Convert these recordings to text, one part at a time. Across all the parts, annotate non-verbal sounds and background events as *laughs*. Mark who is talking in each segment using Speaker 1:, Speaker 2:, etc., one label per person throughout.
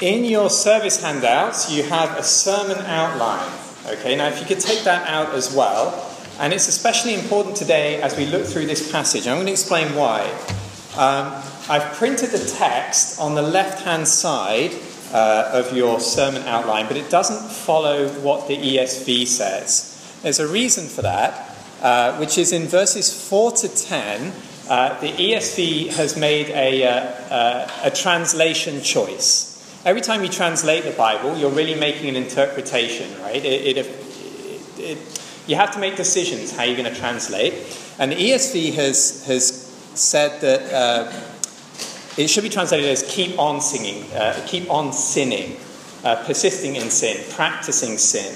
Speaker 1: In your service handouts, you have a sermon outline. Okay, now if you could take that out as well. And it's especially important today as we look through this passage. I'm going to explain why. Um, I've printed the text on the left hand side uh, of your sermon outline, but it doesn't follow what the ESV says. There's a reason for that, uh, which is in verses 4 to 10. Uh, the ESV has made a, uh, uh, a translation choice. Every time you translate the Bible, you're really making an interpretation, right? It, it, it, you have to make decisions how you're going to translate. And the ESV has, has said that uh, it should be translated as keep on singing, uh, keep on sinning, uh, persisting in sin, practicing sin.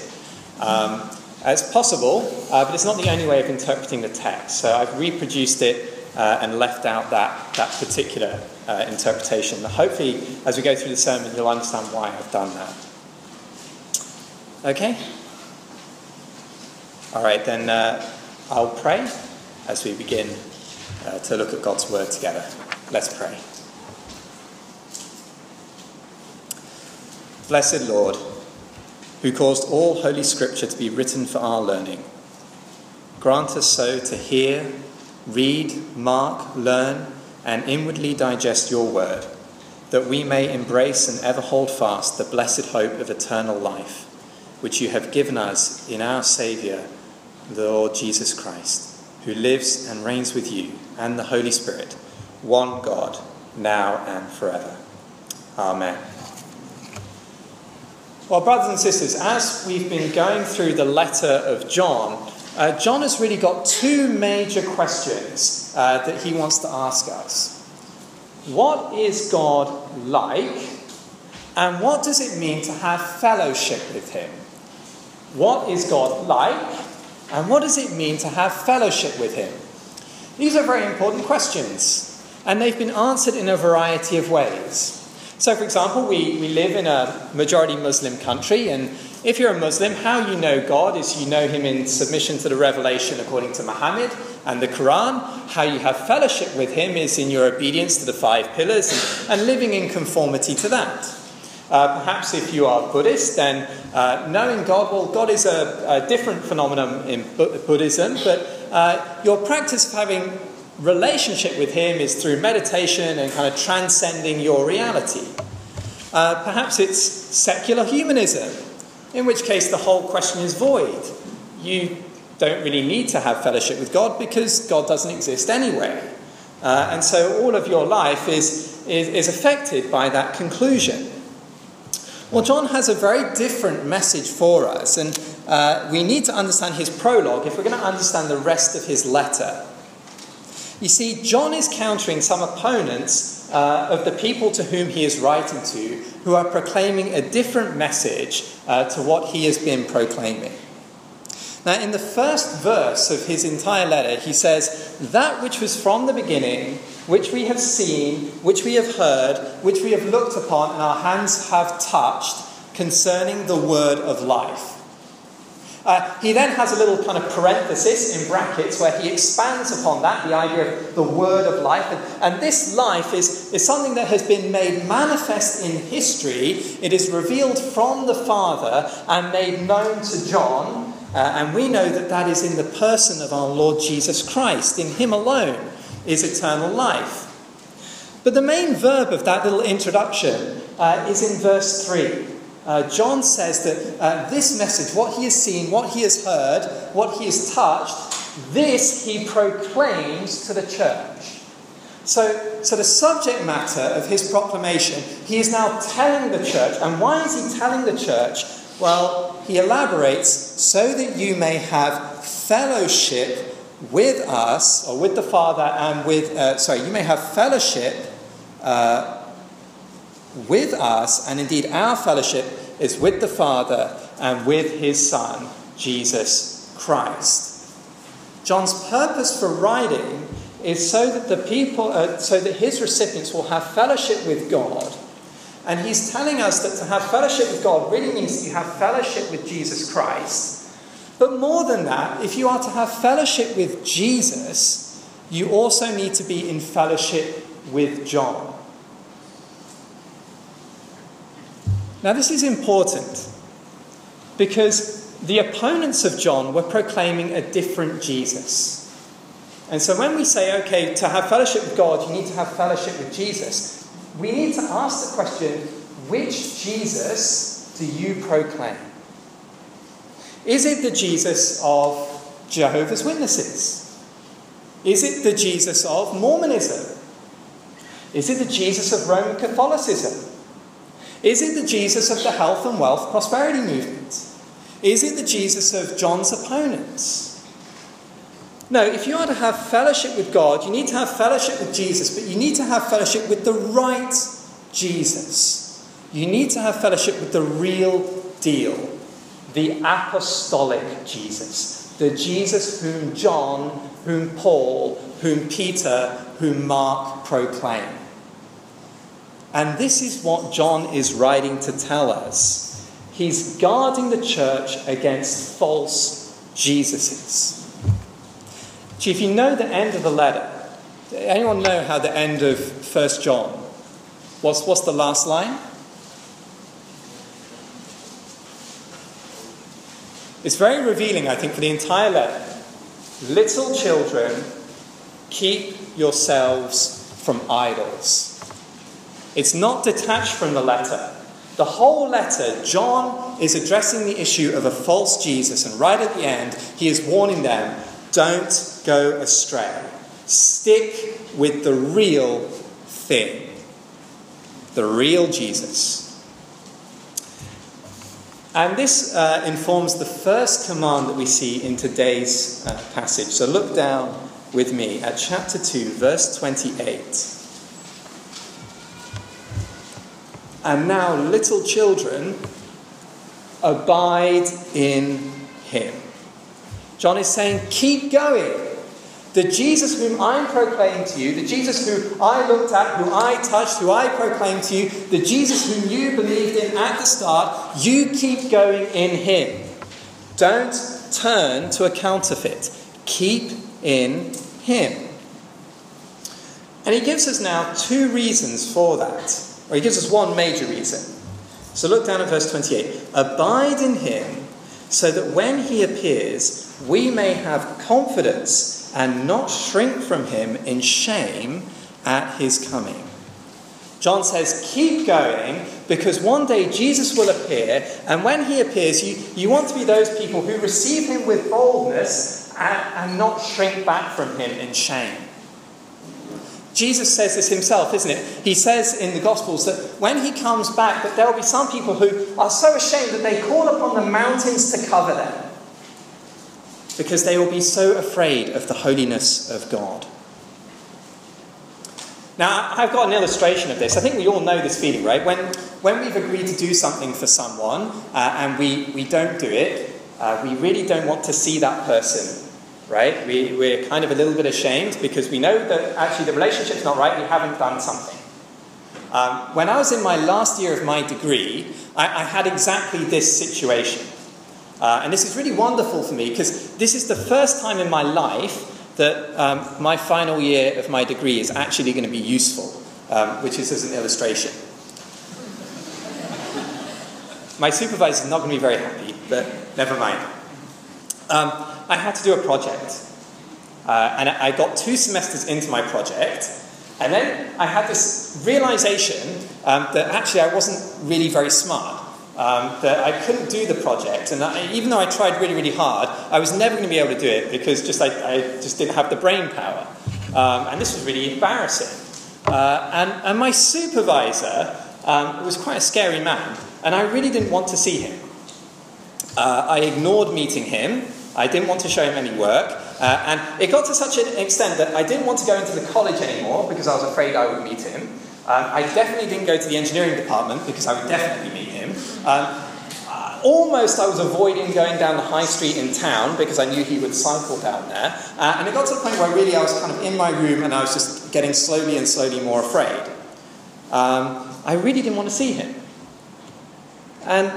Speaker 1: Um, it's possible, uh, but it's not the only way of interpreting the text. So I've reproduced it uh, and left out that, that particular uh, interpretation. Hopefully, as we go through the sermon, you'll understand why I've done that. Okay? All right, then uh, I'll pray as we begin uh, to look at God's Word together. Let's pray. Blessed Lord, who caused all Holy Scripture to be written for our learning, grant us so to hear, read, mark, learn, and inwardly digest your word, that we may embrace and ever hold fast the blessed hope of eternal life, which you have given us in our Saviour, the Lord Jesus Christ, who lives and reigns with you and the Holy Spirit, one God, now and forever. Amen. Well, brothers and sisters, as we've been going through the letter of John, uh, John has really got two major questions uh, that he wants to ask us. What is God like? And what does it mean to have fellowship with him? What is God like? And what does it mean to have fellowship with him? These are very important questions, and they've been answered in a variety of ways. So, for example, we, we live in a majority Muslim country, and if you're a Muslim, how you know God is you know Him in submission to the revelation according to Muhammad and the Quran. How you have fellowship with Him is in your obedience to the five pillars and, and living in conformity to that. Uh, perhaps if you are Buddhist, then uh, knowing God, well, God is a, a different phenomenon in Buddhism, but uh, your practice of having relationship with Him is through meditation and kind of transcending your reality. Uh, perhaps it's secular humanism, in which case the whole question is void. You don't really need to have fellowship with God because God doesn't exist anyway. Uh, and so all of your life is, is, is affected by that conclusion. Well, John has a very different message for us, and uh, we need to understand his prologue if we're going to understand the rest of his letter. You see, John is countering some opponents uh, of the people to whom he is writing to who are proclaiming a different message uh, to what he has been proclaiming. Now, in the first verse of his entire letter, he says, That which was from the beginning, which we have seen, which we have heard, which we have looked upon, and our hands have touched, concerning the word of life. Uh, he then has a little kind of parenthesis in brackets where he expands upon that, the idea of the word of life. And, and, this life is, is something that has been made manifest in history. It is revealed from the Father and made known to John. Uh, and we know that that is in the person of our Lord Jesus Christ. In him alone is eternal life. But the main verb of that little introduction uh, is in verse 3. Uh, John says that uh, this message, what he has seen, what he has heard, what he has touched, this he proclaims to the church. So, so the subject matter of his proclamation, he is now telling the church. And why is he telling the church? Well, he elaborates so that you may have fellowship with us, or with the Father, and with, uh, sorry, you may have fellowship uh, with us, and indeed our fellowship is with the Father and with his Son, Jesus Christ. John's purpose for writing is so that the people, uh, so that his recipients will have fellowship with God. And he's telling us that to have fellowship with God really means you have fellowship with Jesus Christ. But more than that, if you are to have fellowship with Jesus, you also need to be in fellowship with John. Now, this is important because the opponents of John were proclaiming a different Jesus. And so when we say, okay, to have fellowship with God, you need to have fellowship with Jesus, we need to ask the question which Jesus do you proclaim? Is it the Jesus of Jehovah's Witnesses? Is it the Jesus of Mormonism? Is it the Jesus of Roman Catholicism? Is it the Jesus of the health and wealth prosperity movement? Is it the Jesus of John's opponents? No, if you are to have fellowship with God, you need to have fellowship with Jesus, but you need to have fellowship with the right Jesus. You need to have fellowship with the real deal, the apostolic Jesus, the Jesus whom John, whom Paul, whom Peter, whom Mark proclaim. And this is what John is writing to tell us. He's guarding the church against false Jesuses. if you know the end of the letter, anyone know how the end of 1 John? What's, what's the last line? It's very revealing, I think, for the entire letter. Little children, keep yourselves from idols. It's not detached from the letter. The whole letter, John is addressing the issue of a false Jesus, and right at the end, he is warning them don't go astray. Stick with the real thing, the real Jesus. And this uh, informs the first command that we see in today's uh, passage. So look down with me at chapter 2, verse 28. And now, little children, abide in him. John is saying, keep going. The Jesus whom I'm proclaiming to you, the Jesus who I looked at, who I touched, who I proclaimed to you, the Jesus whom you believed in at the start, you keep going in him. Don't turn to a counterfeit. Keep in him. And he gives us now two reasons for that. He gives us one major reason. So look down at verse 28. Abide in him, so that when he appears, we may have confidence and not shrink from him in shame at his coming. John says, keep going because one day Jesus will appear, and when he appears, you, you want to be those people who receive him with boldness and, and not shrink back from him in shame. Jesus says this himself, isn't it? He says in the Gospels that when he comes back, that there will be some people who are so ashamed that they call upon the mountains to cover them. Because they will be so afraid of the holiness of God. Now, I've got an illustration of this. I think we all know this feeling, right? When, when we've agreed to do something for someone uh, and we, we don't do it, uh, we really don't want to see that person right? We, we're kind of a little bit ashamed because we know that actually the relationship's not right, we haven't done something. Um, when I was in my last year of my degree, I, I had exactly this situation. Uh, and this is really wonderful for me because this is the first time in my life that um, my final year of my degree is actually going to be useful, um, which is as an illustration. *laughs* my supervisor is not going to be very happy, but never mind. Um, I had to do a project. Uh, and I got two semesters into my project, and then I had this realization um, that actually I wasn't really very smart. Um, that I couldn't do the project, and I, even though I tried really, really hard, I was never going to be able to do it because just I, I just didn't have the brain power. Um, and this was really embarrassing. Uh, and, and my supervisor um, was quite a scary man, and I really didn't want to see him. Uh, I ignored meeting him. I didn't want to show him any work. Uh, and it got to such an extent that I didn't want to go into the college anymore because I was afraid I would meet him. Um, I definitely didn't go to the engineering department because I would definitely meet him. Um, uh, almost I was avoiding going down the high street in town because I knew he would cycle down there. Uh, and it got to the point where really I was kind of in my room and I was just getting slowly and slowly more afraid. Um, I really didn't want to see him. And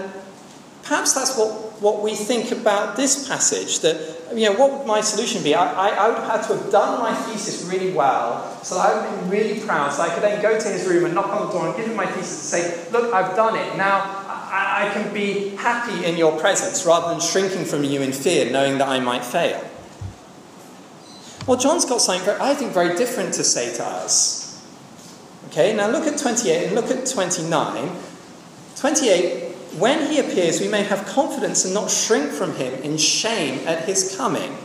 Speaker 1: perhaps that's what what we think about this passage. That, you know, what would my solution be? I, I, I would have had to have done my thesis really well, so I would have been really proud, so I could then go to his room and knock on the door and give him my thesis and say, Look, I've done it. Now, I, I can be happy in your presence rather than shrinking from you in fear, knowing that I might fail. Well, John's got something, I think, very different to say to us. Okay, now look at 28 and look at 29. 28, when he appears, we may have confidence and not shrink from him in shame at his coming.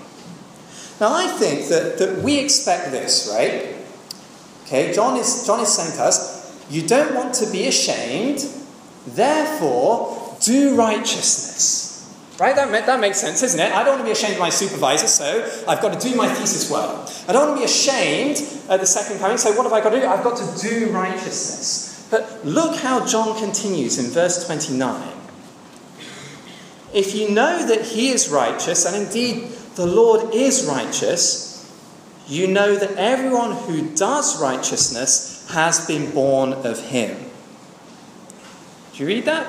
Speaker 1: Now, I think that, that we expect this, right? Okay, John is, John is saying to us, you don't want to be ashamed, therefore do righteousness. Right? That, that makes sense, isn't it? I don't want to be ashamed of my supervisor, so I've got to do my thesis well. I don't want to be ashamed at the second coming, so what have I got to do? I've got to do righteousness. But look how John continues in verse 29. If you know that he is righteous, and indeed the Lord is righteous, you know that everyone who does righteousness has been born of him. Do you read that?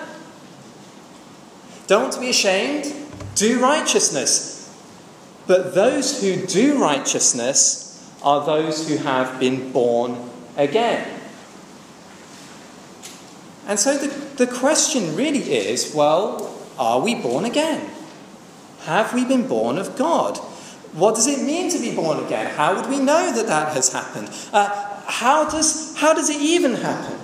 Speaker 1: Don't be ashamed, do righteousness. But those who do righteousness are those who have been born again. And so the, the question really is well, are we born again? Have we been born of God? What does it mean to be born again? How would we know that that has happened? Uh, how, does, how does it even happen?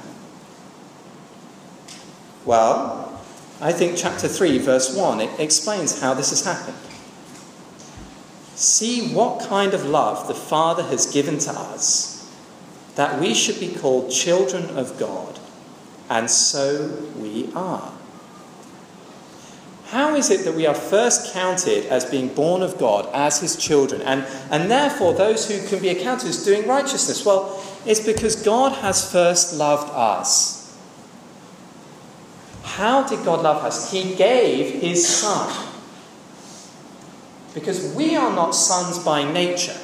Speaker 1: Well, I think chapter 3, verse 1, it explains how this has happened. See what kind of love the Father has given to us, that we should be called children of God, and so we are. How is it that we are first counted as being born of God, as his children, and, and therefore those who can be accounted as doing righteousness? Well, it's because God has first loved us. How did God love us? He gave His Son. Because we are not sons by nature.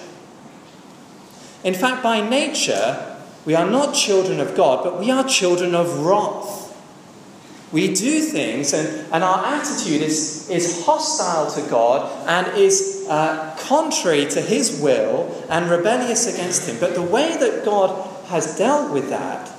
Speaker 1: In fact, by nature, we are not children of God, but we are children of wrath. We do things, and, and our attitude is, is hostile to God and is uh, contrary to His will and rebellious against Him. But the way that God has dealt with that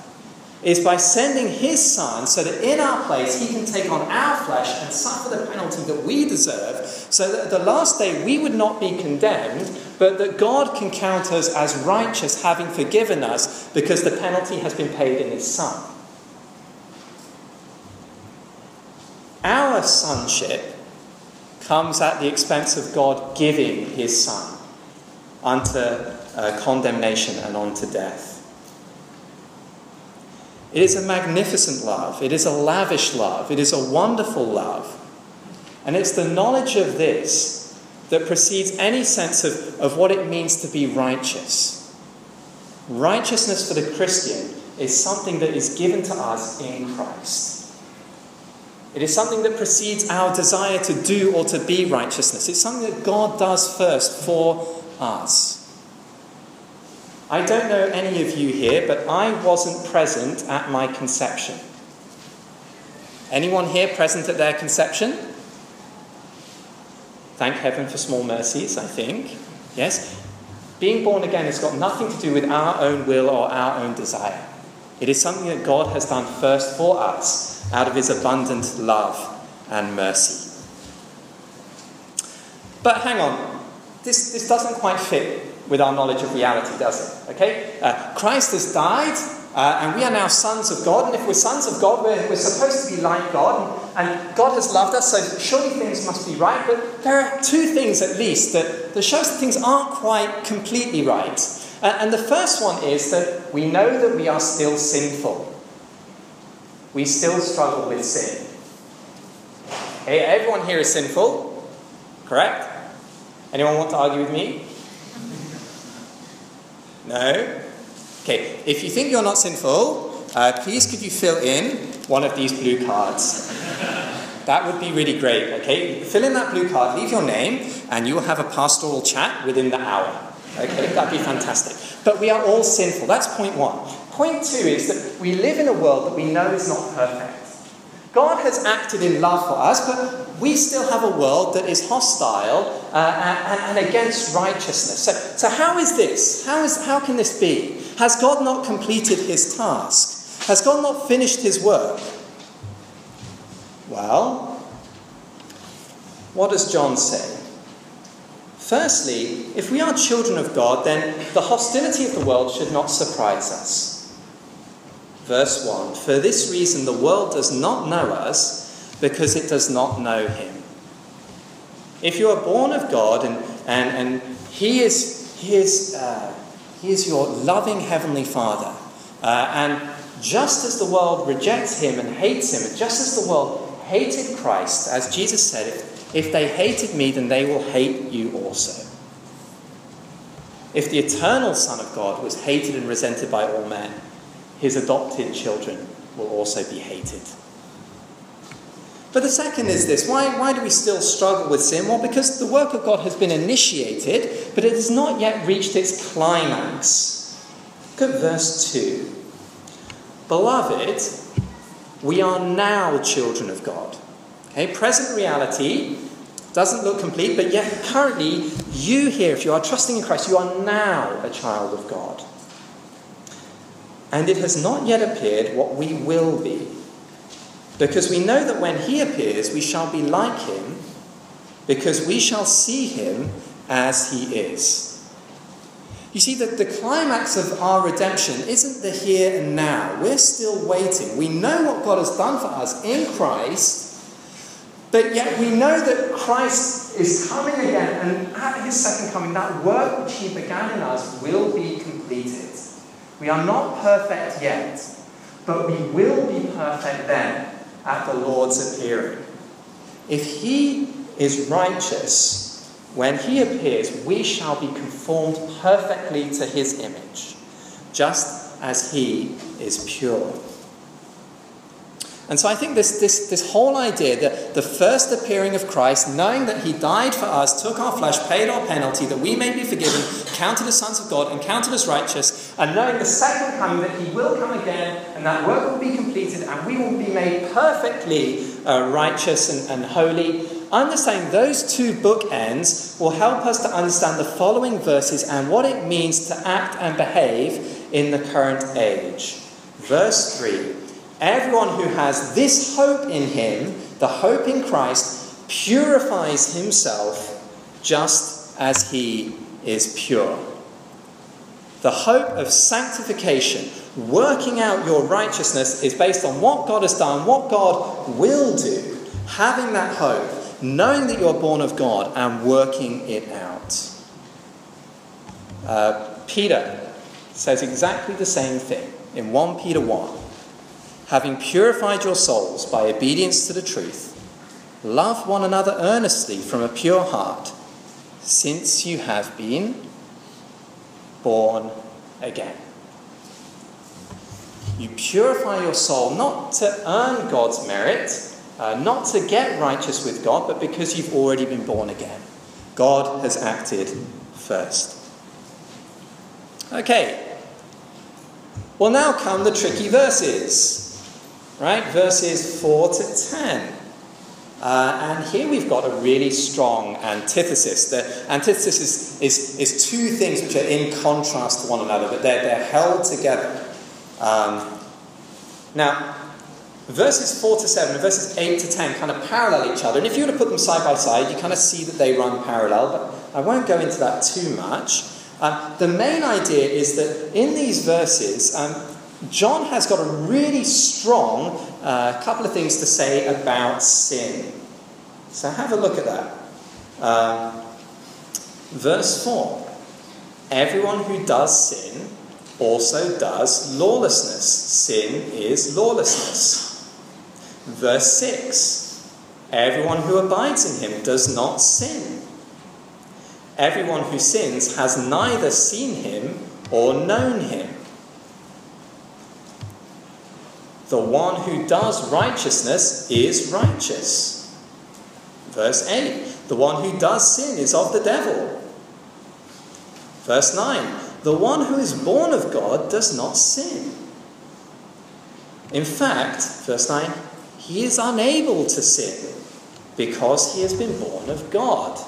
Speaker 1: is by sending his son so that in our place he can take on our flesh and suffer the penalty that we deserve, so that at the last day we would not be condemned, but that God can count us as righteous, having forgiven us because the penalty has been paid in his son. Our sonship comes at the expense of God giving his son unto uh, condemnation and unto death. It is a magnificent love. It is a lavish love. It is a wonderful love. And it's the knowledge of this that precedes any sense of, of what it means to be righteous. Righteousness for the Christian is something that is given to us in Christ. It is something that precedes our desire to do or to be righteousness. It's something that God does first for us. I don't know any of you here, but I wasn't present at my conception. Anyone here present at their conception? Thank heaven for small mercies, I think. Yes? Being born again has got nothing to do with our own will or our own desire. It is something that God has done first for us out of his abundant love and mercy. But hang on, this, this doesn't quite fit with our knowledge of reality, does it? Okay? Uh, Christ has died, uh, and we are now sons of God, and if we're sons of God, we're, we're supposed to be like God, and, God has loved us, so surely things must be right. But there are two things at least that, that shows that things aren't quite completely right. Uh, and the first one is that we know that we are still sinful. We still struggle with sin. Everyone here is sinful, correct? Anyone want to argue with me? No? Okay, if you think you're not sinful, uh, please could you fill in one of these blue cards? That would be really great, okay? Fill in that blue card, leave your name, and you will have a pastoral chat within the hour. Okay, that'd be fantastic. But we are all sinful. That's point one. Point two is that we live in a world that we know is not perfect. God has acted in love for us, but we still have a world that is hostile uh, and, and, against righteousness. So, so how is this? How, is, how can this be? Has God not completed his task? Has God not finished his work? Well, what does John say? Firstly, if we are children of God, then the hostility of the world should not surprise us. Verse 1 For this reason, the world does not know us because it does not know him. If you are born of God and, and, and he, is, he, is, uh, he is your loving heavenly Father, uh, and just as the world rejects him and hates him, and just as the world hated Christ, as Jesus said, if they hated me, then they will hate you also. If the eternal Son of God was hated and resented by all men, his adopted children will also be hated. But the second is this why, why do we still struggle with sin? Well, because the work of God has been initiated, but it has not yet reached its climax. Look at verse 2. Beloved, we are now children of God. Okay, present reality doesn't look complete, but yet currently, you here, if you are trusting in Christ, you are now a child of God. And it has not yet appeared what we will be. Because we know that when he appears, we shall be like him, because we shall see him as he is. You see, that the climax of our redemption isn't the here and now. We're still waiting. We know what God has done for us in Christ, but yet we know that Christ is coming again, and at his second coming, that work which he began in us will be completed. We are not perfect yet, but we will be perfect then at the Lord's appearing. If he is righteous, when he appears, we shall be conformed perfectly to his image, just as he is pure. And so I think this, this, this whole idea that the first appearing of Christ, knowing that he died for us, took our flesh, paid our penalty, that we may be forgiven, counted as sons of God, and counted as righteous, and knowing the second coming that he will come again, and that work will be completed, and we will be made perfectly uh, righteous and, and holy. Understanding those two bookends will help us to understand the following verses and what it means to act and behave in the current age. Verse 3 Everyone who has this hope in him, the hope in Christ, purifies himself just as he is pure. The hope of sanctification, working out your righteousness, is based on what God has done, what God will do. Having that hope, knowing that you're born of God, and working it out. Uh, Peter says exactly the same thing in 1 Peter 1 having purified your souls by obedience to the truth, love one another earnestly from a pure heart, since you have been born again. You purify your soul not to earn God's merit, uh, not to get righteous with God, but because you've already been born again. God has acted first. Okay. Well, now come the tricky verses right? Verses 4 to 10. Uh, and here we've got a really strong antithesis. The antithesis is, is, is two things which are in contrast to one another, but they're, they're held together. Um, now, verses 4 to 7 and verses 8 to 10 kind of parallel each other. And if you were to put them side by side, you kind of see that they run parallel, but I won't go into that too much. Um, the main idea is that in these verses, um, John has got a really strong uh, couple of things to say about sin. So have a look at that. Um, verse 4 Everyone who does sin also does lawlessness. Sin is lawlessness. Verse 6 Everyone who abides in him does not sin. Everyone who sins has neither seen him or known him. The one who does righteousness is righteous. Verse 8 The one who does sin is of the devil. Verse 9 The one who is born of God does not sin. In fact, verse 9, he is unable to sin because he has been born of God.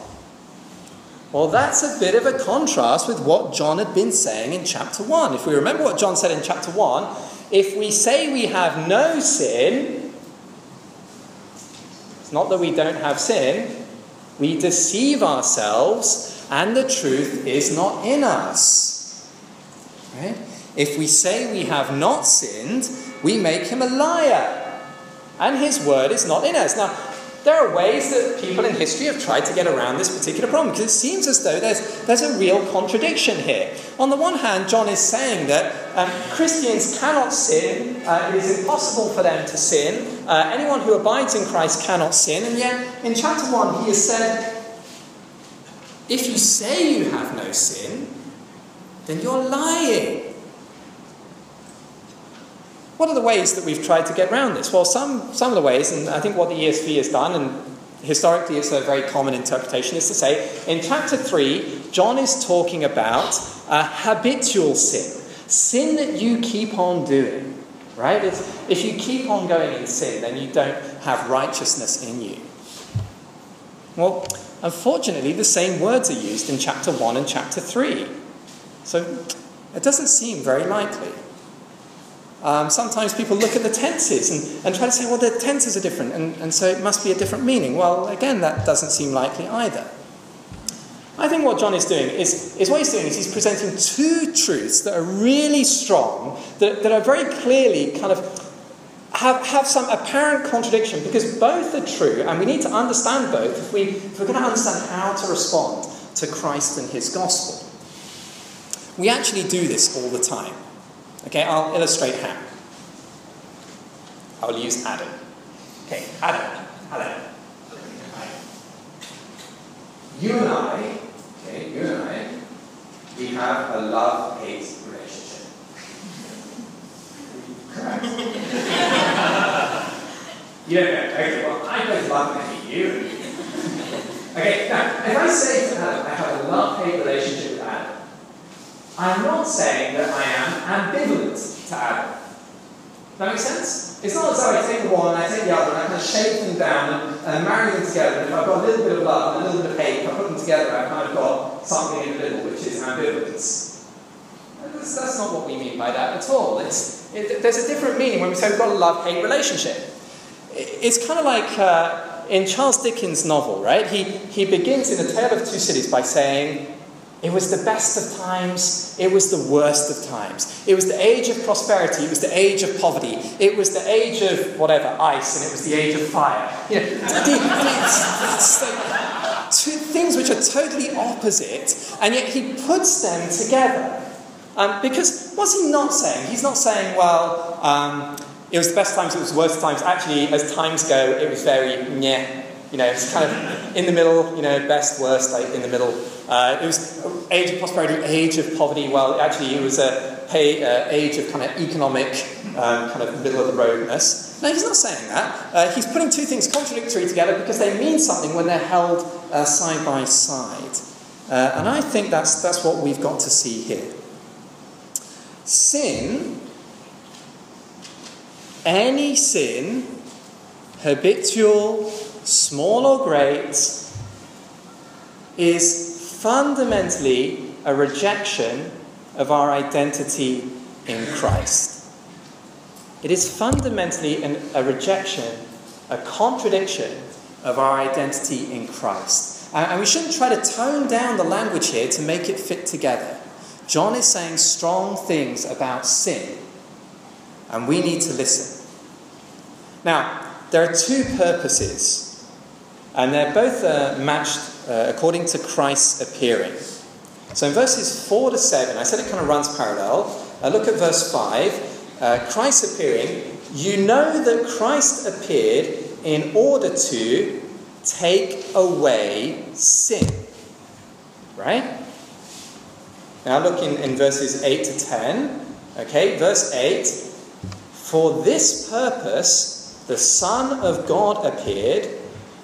Speaker 1: Well, that's a bit of a contrast with what John had been saying in chapter 1. If we remember what John said in chapter 1, if we say we have no sin, It's not that we don't have sin, we deceive ourselves, and the truth is not in us. Right? If we say we have not sinned, we make him a liar, and his word is not in us. Now, there are ways that people in history have tried to get around this particular problem because it seems as though there's, there's a real contradiction here. On the one hand, John is saying that um, Christians cannot sin, uh, it is impossible for them to sin, uh, anyone who abides in Christ cannot sin, and yet in chapter 1 he has said, if you say you have no sin, then you're lying. What are the ways that we've tried to get around this? Well, some, some of the ways, and I think what the ESV has done, and historically it's a very common interpretation, is to say in chapter 3, John is talking about a habitual sin, sin that you keep on doing, right? If, if you keep on going in sin, then you don't have righteousness in you. Well, unfortunately, the same words are used in chapter 1 and chapter 3. So it doesn't seem very likely. Um, sometimes people look at the tenses and, and try to say, well, the tenses are different, and, and so it must be a different meaning. Well, again, that doesn't seem likely either. I think what John is doing is, is what he's doing is he's presenting two truths that are really strong, that, that are very clearly kind of have, have some apparent contradiction because both are true, and we need to understand both if, we, if we're going to understand how to respond to Christ and his gospel. We actually do this all the time. Okay, I'll illustrate how. I'll use Adam. Okay, Adam. Adam. You and I, okay, you and I, we have a love-hate relationship. Correct? you don't know. Okay, well, I both love and hate you. okay, now, if I say to Adam, I have a love-hate relationship I'm not saying that I am ambivalent to Adam. Does that makes sense? It's not as though I take one and I take the other and I kind of shake them down and, and marry them together. And if I've got a little bit of love and a little bit of hate, if I put them together, I've kind of got something in the middle, which is ambivalence. That's, that's not what we mean by that at all. It's, it, there's a different meaning when we say we've got a love hate relationship. It's kind of like uh, in Charles Dickens' novel, right? He, he begins in A Tale of Two Cities by saying, it was the best of times, it was the worst of times. It was the age of prosperity, it was the age of poverty, it was the age of whatever, ice, and it was the age of fire. You know, like two things which are totally opposite, and yet he puts them together. Um, because what's he not saying? He's not saying, well, um, it was the best times, it was the worst times. Actually, as times go, it was very meh. You know, it's kind of in the middle, you know, best, worst, like in the middle. Uh, it was age of prosperity, age of poverty. Well, actually, it was a pay, uh, age of kind of economic, um, kind of middle of the roadness. No, he's not saying that. Uh, he's putting two things contradictory together because they mean something when they're held uh, side by side. Uh, and I think that's, that's what we've got to see here. Sin, any sin, habitual, small or great, is fundamentally a rejection of our identity in Christ. It is fundamentally an, a rejection, a contradiction of our identity in Christ. And, we shouldn't try to tone down the language here to make it fit together. John is saying strong things about sin, and we need to listen. Now, there are two purposes and they're both uh, matched uh, according to Christ's appearing. So in verses 4 to 7, I said it kind of runs parallel. Uh, look at verse 5. Uh, Christ appearing. You know that Christ appeared in order to take away sin. Right? Now look in, in verses 8 to 10. Okay, verse 8. For this purpose the Son of God appeared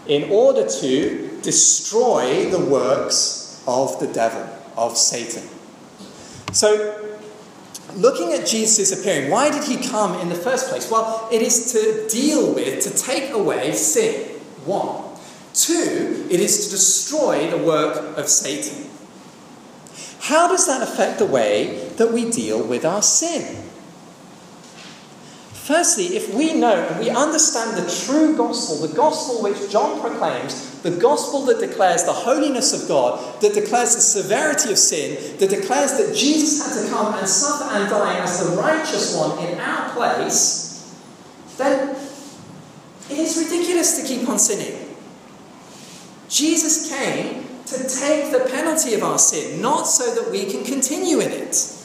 Speaker 1: in order to destroy the works of the devil, of Satan. So, looking at Jesus' appearing, why did he come in the first place? Well, it is to deal with, to take away sin. One. Two, it is to destroy the work of Satan. How does that affect the way that we deal with our sin? Firstly, if we know and we understand the true gospel, the gospel which John proclaims, the gospel that declares the holiness of God, that declares the severity of sin, that declares that Jesus had to come and suffer and die as the righteous one in our place, then it is ridiculous to keep on sinning. Jesus came to take the penalty of our sin, not so that we can continue in it.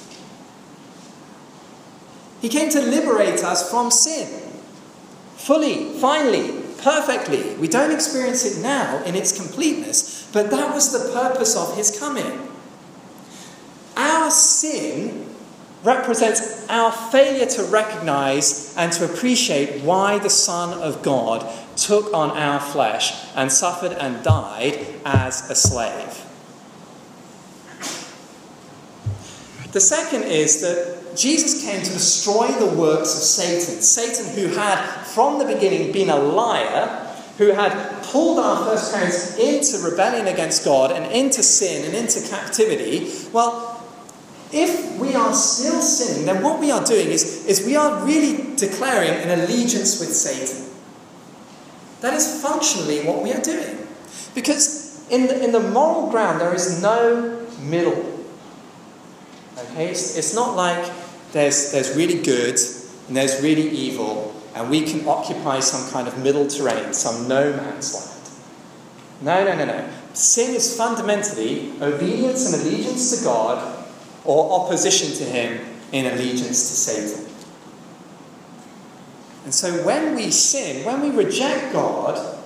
Speaker 1: He came to liberate us from sin. Fully, finally, perfectly. We don't experience it now in its completeness, but that was the purpose of his coming. Our sin represents our failure to recognize and to appreciate why the Son of God took on our flesh and suffered and died as a slave. The second is that Jesus came to destroy the works of Satan. Satan, who had from the beginning been a liar, who had pulled our first parents into rebellion against God and into sin and into captivity. Well, if we are still sinning, then what we are doing is, is we are really declaring an allegiance with Satan. That is functionally what we are doing. Because in the, in the moral ground, there is no middle. Okay? It's, it's not like there's, there's really good and there's really evil, and we can occupy some kind of middle terrain, some no man's land. No, no, no, no. Sin is fundamentally obedience and allegiance to God or opposition to Him in allegiance to Satan. And so when we sin, when we reject God,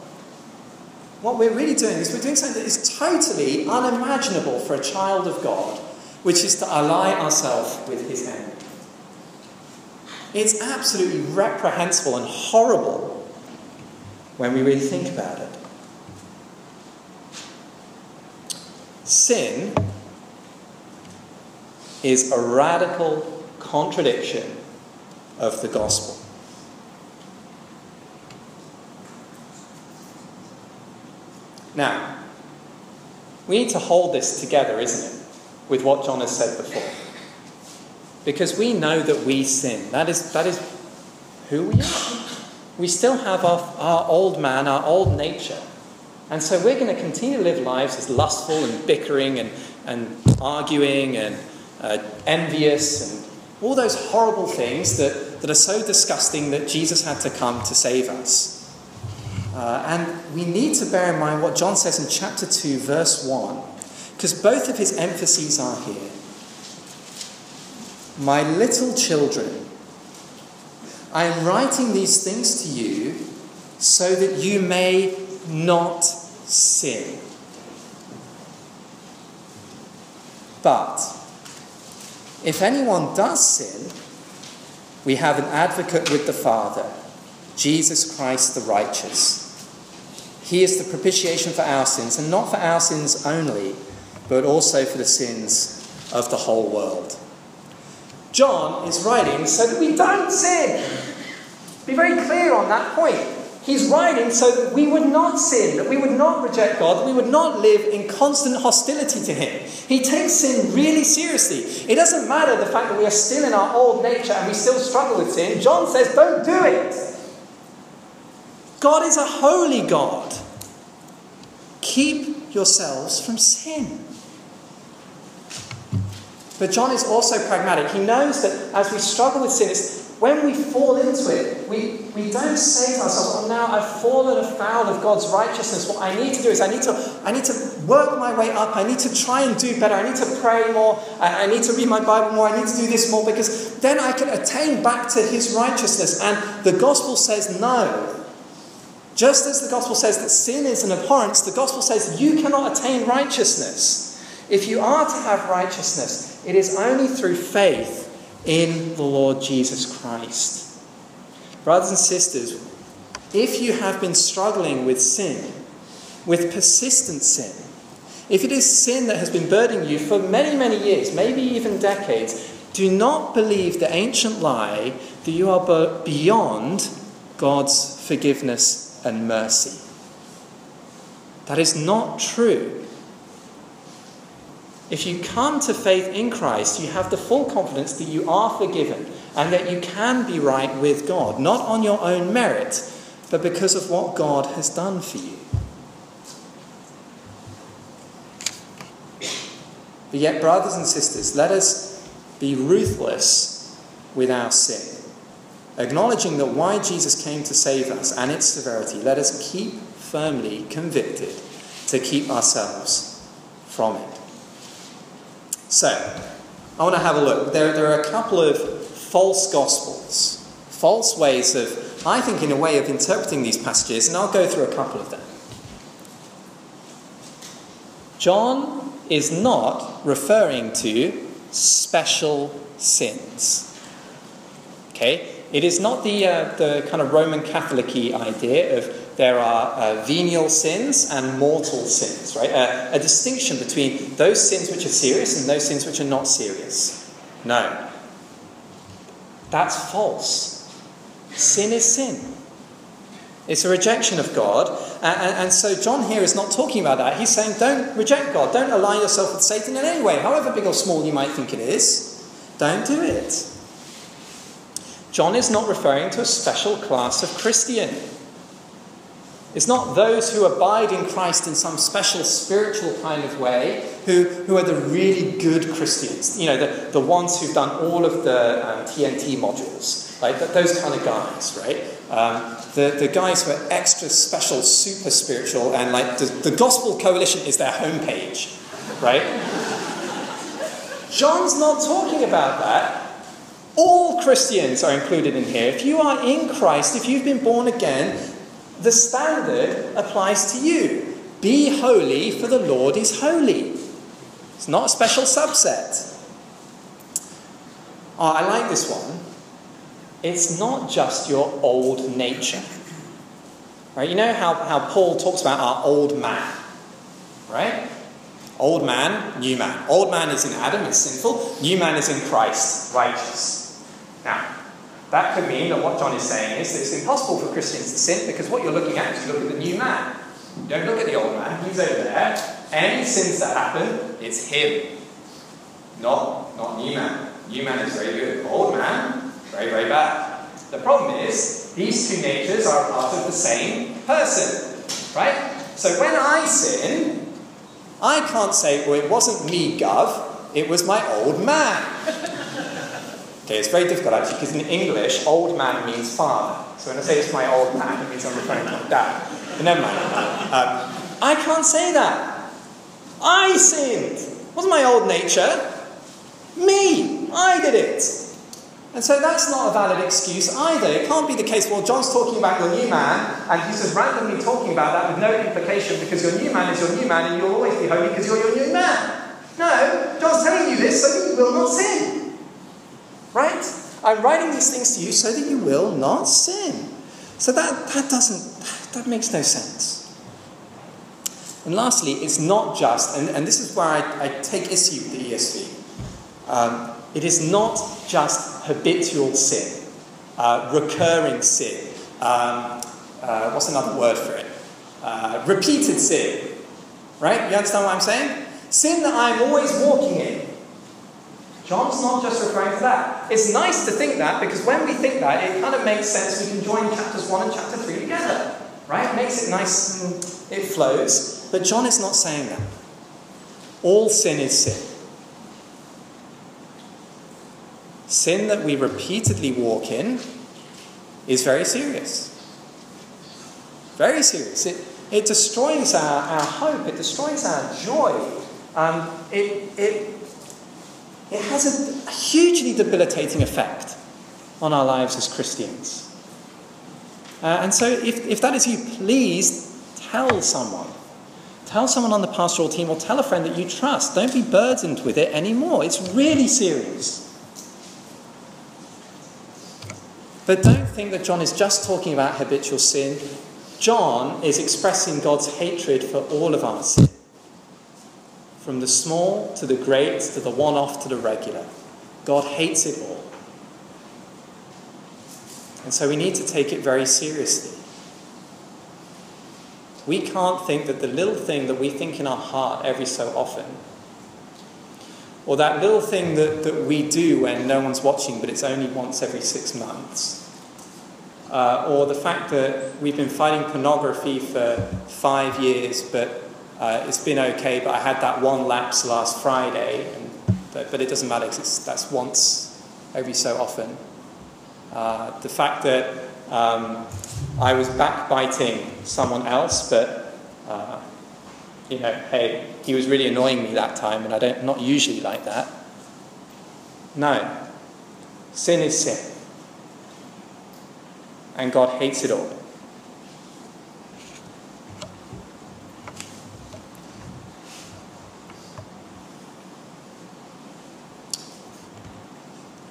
Speaker 1: what we're really doing is we're doing something that is totally unimaginable for a child of God which is to ally ourselves with his enemy. It's absolutely reprehensible and horrible when we really think about it. Sin is a radical contradiction of the gospel. Now, we need to hold this together, isn't it? with what John has said before. Because we know that we sin. That is, that is who we are. We still have our, our old man, our old nature. And so we're going to continue to live lives as lustful and bickering and, and arguing and uh, envious and all those horrible things that, that are so disgusting that Jesus had to come to save us. Uh, and we need to bear in mind what John says in chapter 2, verse 1 because both of his emphases are here. My little children, I am writing these things to you so that you may not sin. But if anyone does sin, we have an advocate with the Father, Jesus Christ the righteous. He is the propitiation for our sins, and not for our sins only but also for the sins of the whole world. John is writing so that we don't sin. Be very clear on that point. He's writing so that we would not sin, that we would not reject God, that we would not live in constant hostility to Him. He takes sin really seriously. It doesn't matter the fact that we are still in our old nature and we still struggle with sin. John says, don't do it. God is a holy God. Keep yourselves from sin. But John is also pragmatic. He knows that as we struggle with sin, when we fall into it, we, we don't say to ourselves, oh, now I've fallen afoul of God's righteousness. What I need to do is I need to, I need to work my way up. I need to try and do better. I need to pray more. I, I need to read my Bible more. I need to do this more because then I can attain back to his righteousness. And the gospel says no. Just as the gospel says that sin is an abhorrence, the gospel says you cannot attain righteousness. If you are to have righteousness, it is only through faith in the Lord Jesus Christ. Brothers and sisters, if you have been struggling with sin, with persistent sin, if it is sin that has been burdening you for many, many years, maybe even decades, do not believe the ancient lie that you are beyond God's forgiveness and mercy. That is not true. If you come to faith in Christ, you have the full confidence that you are forgiven and that you can be right with God, not on your own merit, but because of what God has done for you. But yet, brothers and sisters, let us be ruthless with our sin. Acknowledging that why Jesus came to save us and its severity, let us keep firmly convicted to keep ourselves from it. So, I want to have a look. There, there are a couple of false gospels, false ways of, I think, in a way of interpreting these passages, and I'll go through a couple of them. John is not referring to special sins. Okay? It is not the, uh, the kind of Roman Catholic idea of there are uh, venial sins and mortal sins, right? Uh, a distinction between those sins which are serious and those sins which are not serious. No. That's false. Sin is sin. It's a rejection of God. And, and, and, so John here is not talking about that. He's saying, don't reject God. Don't align yourself with Satan in any way, however big or small you might think it is. Don't do it. John is not referring to a special class of Christian. It's not those who abide in Christ in some special spiritual kind of way who, who are the really good Christians. You know, the, the ones who've done all of the um, TNT modules, right? Those kind of guys, right? Um, the, the guys who are extra special, super spiritual, and like the, the Gospel Coalition is their homepage, right? John's not talking about that. All Christians are included in here. If you are in Christ, if you've been born again, the standard applies to you. Be holy, for the Lord is holy. It's not a special subset. Oh, I like this one. It's not just your old nature. Right? You know how, how Paul talks about our old man, right? Old man, new man. Old man is in Adam, is sinful. New man is in Christ, righteous. Now, that could mean that what John is saying is that it's impossible for Christians to sin because what you're looking at is you look at the new man. You don't look at the old man, he's over there. Any sins that happen, it's him. Not, not new man. New man is very good. Old man, very, very bad. The problem is, these two natures are part of the same person. Right? So when I sin, I can't say, well, it wasn't me, Gov, it was my old man. *laughs* Okay, it's very difficult actually because in English, old man means father. So when I say it's my old man, it means I'm referring to my dad. But never mind. Um, I can't say that. I sinned. It wasn't my old nature. Me. I did it. And so that's not a valid excuse either. It can't be the case, well, John's talking about your new man, and he's just randomly talking about that with no implication because your new man is your new man and you'll always be holy because you're your new man. No, John's telling you this so you will not sin. Right? I'm writing these things to you so that you will not sin. So that, that doesn't, that makes no sense. And lastly, it's not just, and, and this is where I, I take issue with the ESV, um, it is not just habitual sin, uh, recurring sin. Um, uh, what's another word for it? Uh, repeated sin. Right? You understand what I'm saying? Sin that I'm always walking in. John's not just referring to that. It's nice to think that because when we think that, it kind of makes sense. We can join chapters 1 and chapter 3 together. Right? It makes it nice and it flows. But John is not saying that. All sin is sin. Sin that we repeatedly walk in is very serious. Very serious. It, it destroys our, our hope, it destroys our joy. Um, it, it it has a, hugely debilitating effect on our lives as Christians. Uh, and so, if, if that is you, please tell someone. Tell someone on the pastoral team or tell a friend that you trust. Don't be burdened with it anymore. It's really serious. But don't think that John is just talking about habitual sin. John is expressing God's hatred for all of our. From the small to the great to the one off to the regular. God hates it all. And so we need to take it very seriously. We can't think that the little thing that we think in our heart every so often, or that little thing that, that we do when no one's watching, but it's only once every six months. Uh, or the fact that we've been fighting pornography for five years, but uh, it's been okay, but I had that one lapse last Friday, and, but, but it doesn't matter because that's once every so often. Uh, the fact that um, I was backbiting someone else, but uh, you know, hey, he was really annoying me that time, and I don't not usually like that. No, sin is sin, and God hates it all.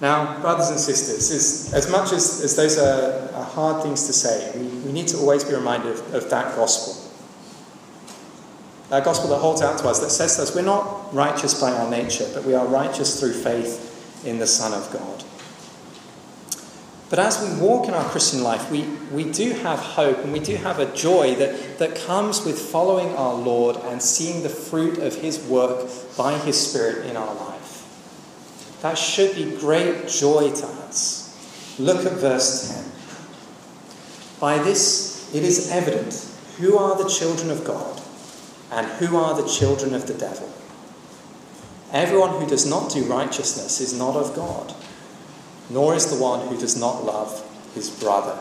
Speaker 1: Now, brothers and sisters, as, as much as, as those are, are hard things to say, we, we need to always be reminded of, of that gospel. That gospel that holds out to us, that says to us, we're not righteous by our nature, but we are righteous through faith in the Son of God. But as we walk in our Christian life, we, we do have hope and we do have a joy that, that comes with following our Lord and seeing the fruit of His work by His Spirit in our life. That should be great joy to us. Look at verse 10. By this it is evident who are the children of God and who are the children of the devil. Everyone who does not do righteousness is not of God, nor is the one who does not love his brother.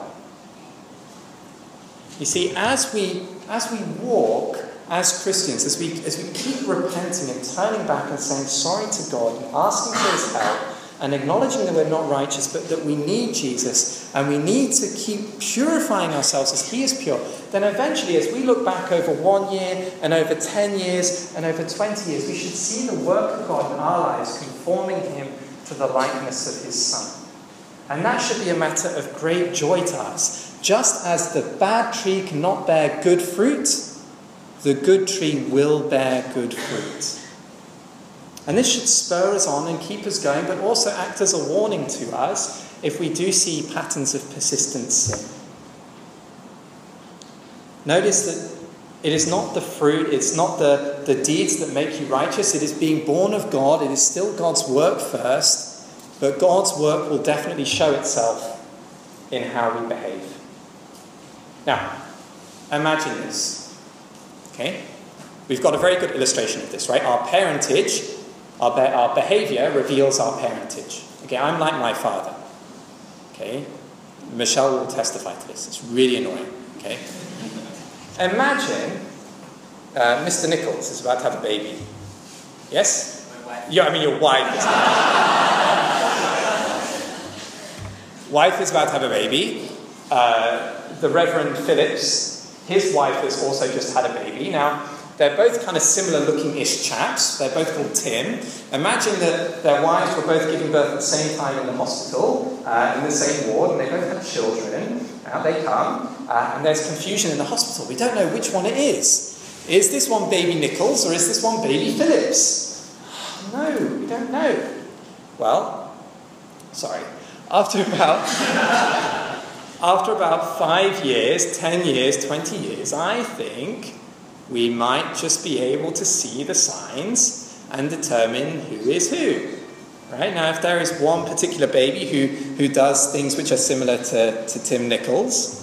Speaker 1: You see, as we, as we walk as Christians, as we, as we keep repenting and turning back and saying sorry to God and asking for His help and acknowledging that we're not righteous, but that we need Jesus and we need to keep purifying ourselves as He is pure, then eventually, as we look back over one year and over 10 years and over 20 years, we should see the work of God in our lives conforming Him to the likeness of His Son. And that should be a matter of great joy to us. Just as the bad tree cannot bear good fruit, the good tree will bear good fruit. And this should spur us on and keep us going, but also act as a warning to us if we do see patterns of persistent sin. Notice that it is not the fruit, it's not the, the deeds that make you righteous, it is being born of God, it is still God's work first, but God's work will definitely show itself in how we behave. Now, imagine this. Okay? We've got a very good illustration of this, right? Our parentage, our, be- our behavior reveals our parentage. Okay, I'm like my father. Okay? Michelle will testify to this. It's really annoying. Okay? Imagine uh, Mr. Nichols is about to have a baby. Yes? Yeah, I mean your wife is. *laughs* wife is about to have a baby. Uh, the Reverend Phillips his wife has also just had a baby. Now, they're both kind of similar looking ish chaps. They're both called Tim. Imagine that their wives were both giving birth at the same time in the hospital, uh, in the same ward, and they both had children. Out they come, uh, and there's confusion in the hospital. We don't know which one it is. Is this one baby Nichols or is this one baby Phillips? *sighs* No, we don't know. Well, sorry. After about. *laughs* after about five years, 10 years, 20 years, I think we might just be able to see the signs and determine who is who. Right? Now, if there is one particular baby who, who does things which are similar to, to Tim Nichols,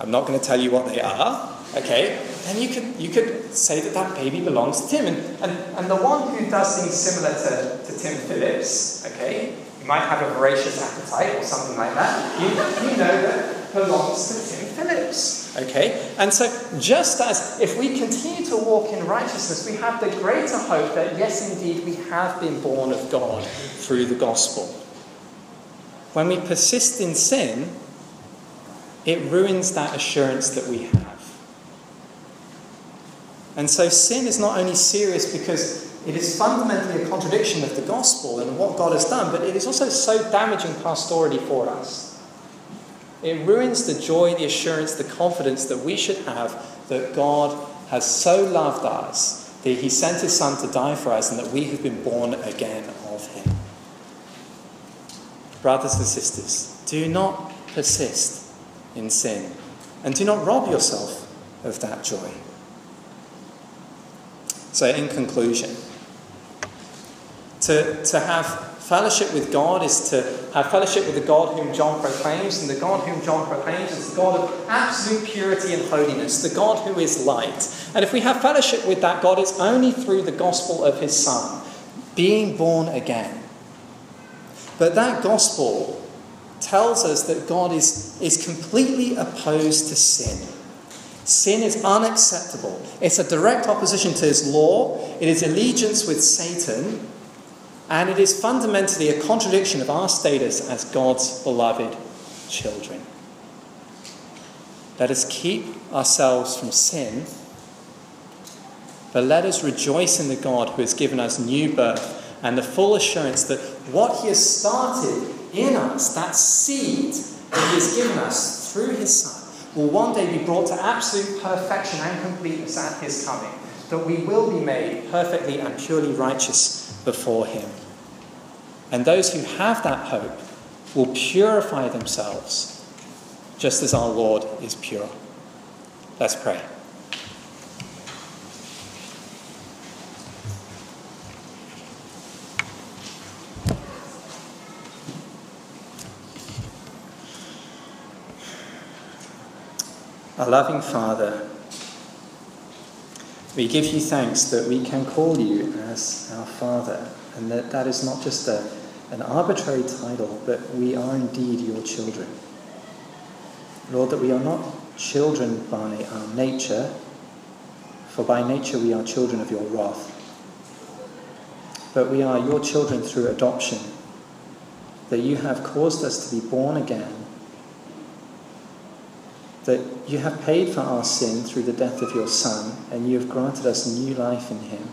Speaker 1: I'm not going to tell you what they are, okay? Then you could, you could say that that baby belongs to Tim. And, and, and the one who does things similar to, to Tim Phillips, okay, you might have a voracious appetite or something like that. You, you know that belongs to Tim Phillips. Okay? And so, just as if we continue to walk in righteousness, we have the greater hope that, yes, indeed, we have been born of God through the gospel. When we persist in sin, it ruins that assurance that we have. And so, sin is not only serious because it is fundamentally a contradiction of the gospel and what God has done, but it is also so damaging pastorally for us. It ruins the joy, the assurance, the confidence that we should have that God has so loved us that he sent his son to die for us and that we have been born again of him. Brothers and sisters, do not persist in sin and do not rob yourself of that joy. So, in conclusion, To, to have fellowship with God is to have fellowship with the God whom John proclaims, and the God whom John proclaims is the God of absolute purity and holiness, the God who is light. And if we have fellowship with that God, it's only through the gospel of his Son, being born again. But that gospel tells us that God is, is completely opposed to sin. Sin is unacceptable. It's a direct opposition to his law, it is allegiance with Satan, and it is fundamentally a contradiction of our status as God's beloved children. Let us keep ourselves from sin, but let us rejoice in the God who has given us new birth and the full assurance that what he has started in us, that seed that he has given us through his Son, will one day be brought to absolute perfection and completeness at his coming, that we will be made perfectly and purely righteous before him. And those who have that hope will purify themselves just as our Lord is pure. Let's pray. Our loving Father, we give you thanks that we can call you as our Father, and that that is not just a, an arbitrary title, but we are indeed your children. Lord, that we are not children by our nature, for by nature we are children of your wrath, but we are your children through adoption, that you have caused us to be born again that you have paid for our sin through the death of your Son, and you have granted us new life in him.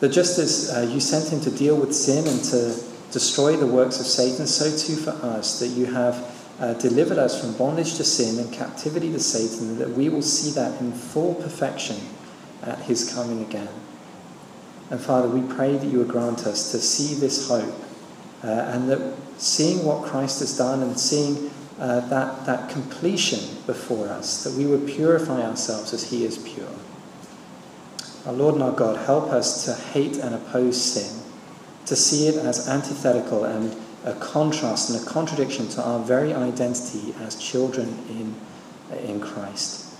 Speaker 1: That just as uh, you sent him to deal with sin and to destroy the works of Satan, so too for us, that you have uh, delivered us from bondage to sin and captivity to Satan, and that we will see that in full perfection at his coming again. And Father, we pray that you would grant us to see this hope, uh, and that seeing what Christ has done and seeing uh, that, that completion before us, that we would purify ourselves as He is pure. Our Lord and our God, help us to hate and oppose sin, to see it as antithetical and a contrast and a contradiction to our very identity as children in, in Christ.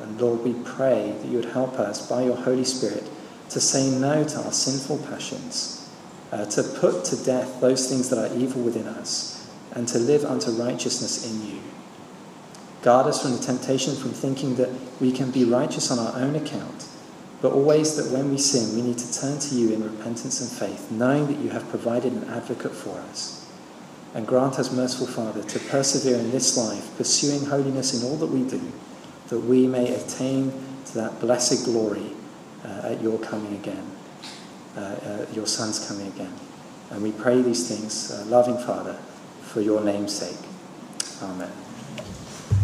Speaker 1: And Lord, we pray that you would help us by your Holy Spirit to say no to our sinful passions, uh, to put to death those things that are evil within us and to live unto righteousness in you. Guard us from the temptation from thinking that we can be righteous on our own account, but always that when we sin, we need to turn to you in repentance and faith, knowing that you have provided an advocate for us. And grant us, merciful Father, to persevere in this life, pursuing holiness in all that we do, that we may attain to that blessed glory uh, at your coming again, uh, uh, your Son's coming again. And we pray these things, uh, loving Father for your name's sake. Amen.